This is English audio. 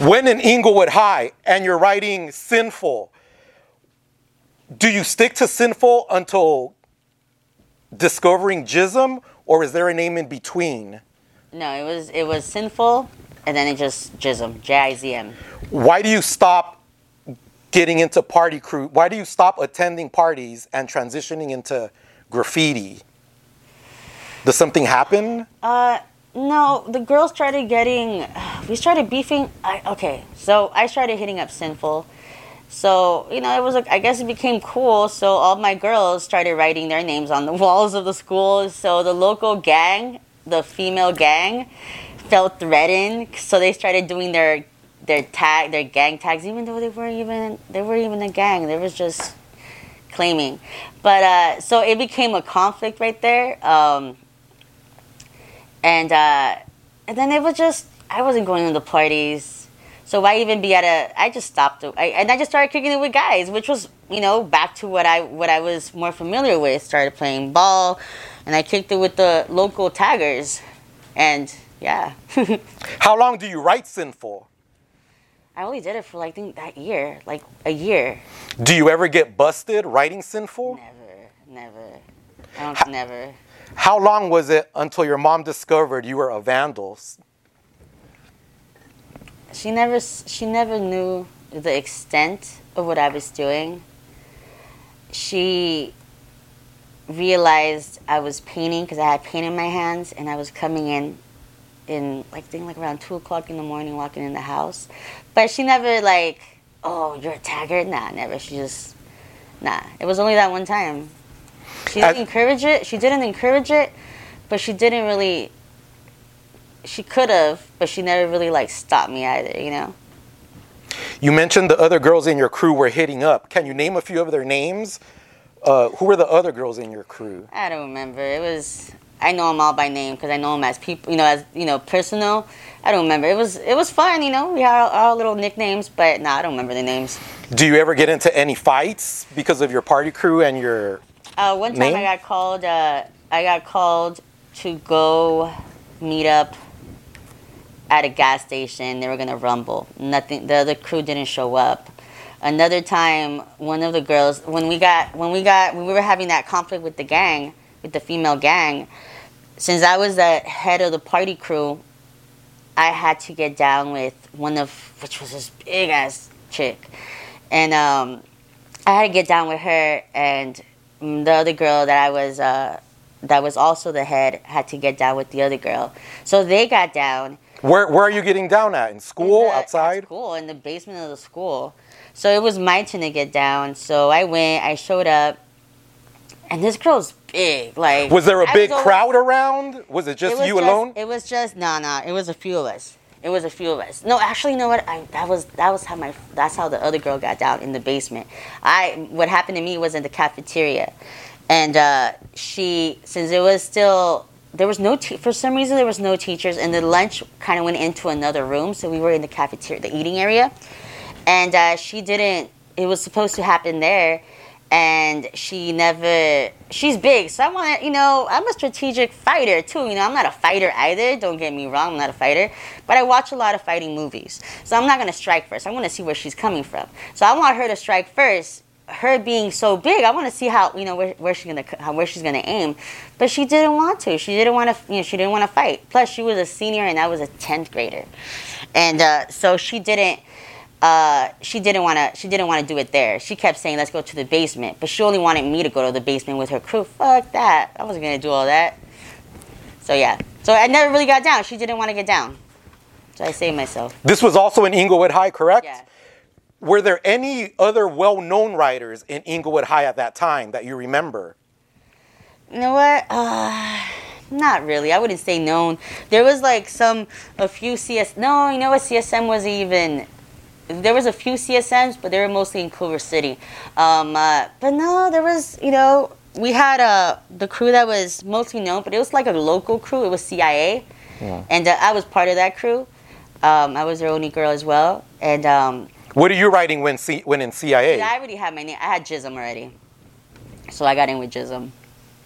When in Inglewood High and you're writing sinful, do you stick to sinful until discovering GIZM, or is there a name in between? No, it was it was sinful, and then it just GIZM, J I Z M. Why do you stop getting into party crew? Why do you stop attending parties and transitioning into graffiti? Does something happen? Uh, no, the girls started getting. We started beefing. I, okay, so I started hitting up sinful. So you know, it was like I guess it became cool. So all my girls started writing their names on the walls of the school. So the local gang, the female gang, felt threatened. So they started doing their their tag, their gang tags, even though they weren't even they weren't even a gang. They was just claiming. But uh, so it became a conflict right there. Um, and uh, and then it was just I wasn't going to the parties, so why even be at a? I just stopped, I, and I just started kicking it with guys, which was you know back to what I what I was more familiar with. Started playing ball, and I kicked it with the local taggers, and yeah. How long do you write sinful? I only did it for like I think that year, like a year. Do you ever get busted writing sinful? Never, never. I don't never. How long was it until your mom discovered you were a vandal? She never she never knew the extent of what I was doing. She realized I was painting because I had paint in my hands and I was coming in in like think like around two o'clock in the morning walking in the house. But she never like, oh, you're a tagger? Nah, never. She just nah. It was only that one time. She didn't encourage it. She didn't encourage it, but she didn't really. She could have, but she never really like stopped me either. You know. You mentioned the other girls in your crew were hitting up. Can you name a few of their names? Uh, who were the other girls in your crew? I don't remember. It was I know them all by name because I know them as people, you know, as you know, personal. I don't remember. It was it was fun, you know. We had our, our little nicknames, but no, nah, I don't remember the names. Do you ever get into any fights because of your party crew and your uh, one time Name? I got called. Uh, I got called to go meet up at a gas station. They were gonna rumble. Nothing. The other crew didn't show up. Another time, one of the girls, when we got when we got when we were having that conflict with the gang, with the female gang, since I was the head of the party crew, I had to get down with one of which was this big ass chick, and um, I had to get down with her and the other girl that I was uh, that was also the head had to get down with the other girl. So they got down. Where where are you getting down at? In school, in the, outside? school, in the basement of the school. So it was my turn to get down. So I went. I showed up, and this girl's big. Like, was there a I big was crowd around? Was it just it was you just- alone? It was just no, no. It was a few of us. It was a few of us. No, actually, you know what? I, that was that was how my that's how the other girl got down in the basement. I what happened to me was in the cafeteria, and uh, she since it was still there was no te- for some reason there was no teachers and the lunch kind of went into another room so we were in the cafeteria the eating area and uh, she didn't it was supposed to happen there and she never she's big. So i want to you know i'm a strategic fighter too you know i'm not a fighter either don't get me wrong i'm not a fighter but i watch a lot of fighting movies. So i'm not going to strike first i want to see where she's coming from. So i want her to strike first her being so big i want to see how you know where, where she's going to where she's going to aim. But she didn't want to she didn't want to you know she didn't want to fight. Plus she was a senior and i was a 10th grader. And uh, so she didn't uh, she didn't want to she didn't want to do it there she kept saying let's go to the basement but she only wanted me to go to the basement with her crew fuck that i wasn't going to do all that so yeah so i never really got down she didn't want to get down so i saved myself This was also in Inglewood High, correct? yeah Were there any other well-known writers in Inglewood High at that time that you remember? You know what? Uh, not really. I wouldn't say known. There was like some, a few CS. No, you know what? CSM was even. There was a few CSMs, but they were mostly in Culver City. Um, uh, but no, there was. You know, we had uh, the crew that was mostly known, but it was like a local crew. It was CIA, and uh, I was part of that crew. Um, I was their only girl as well, and um, What are you writing when C- when in CIA? yeah, I already had my name. I had GIZM already, so I got in with GIZM.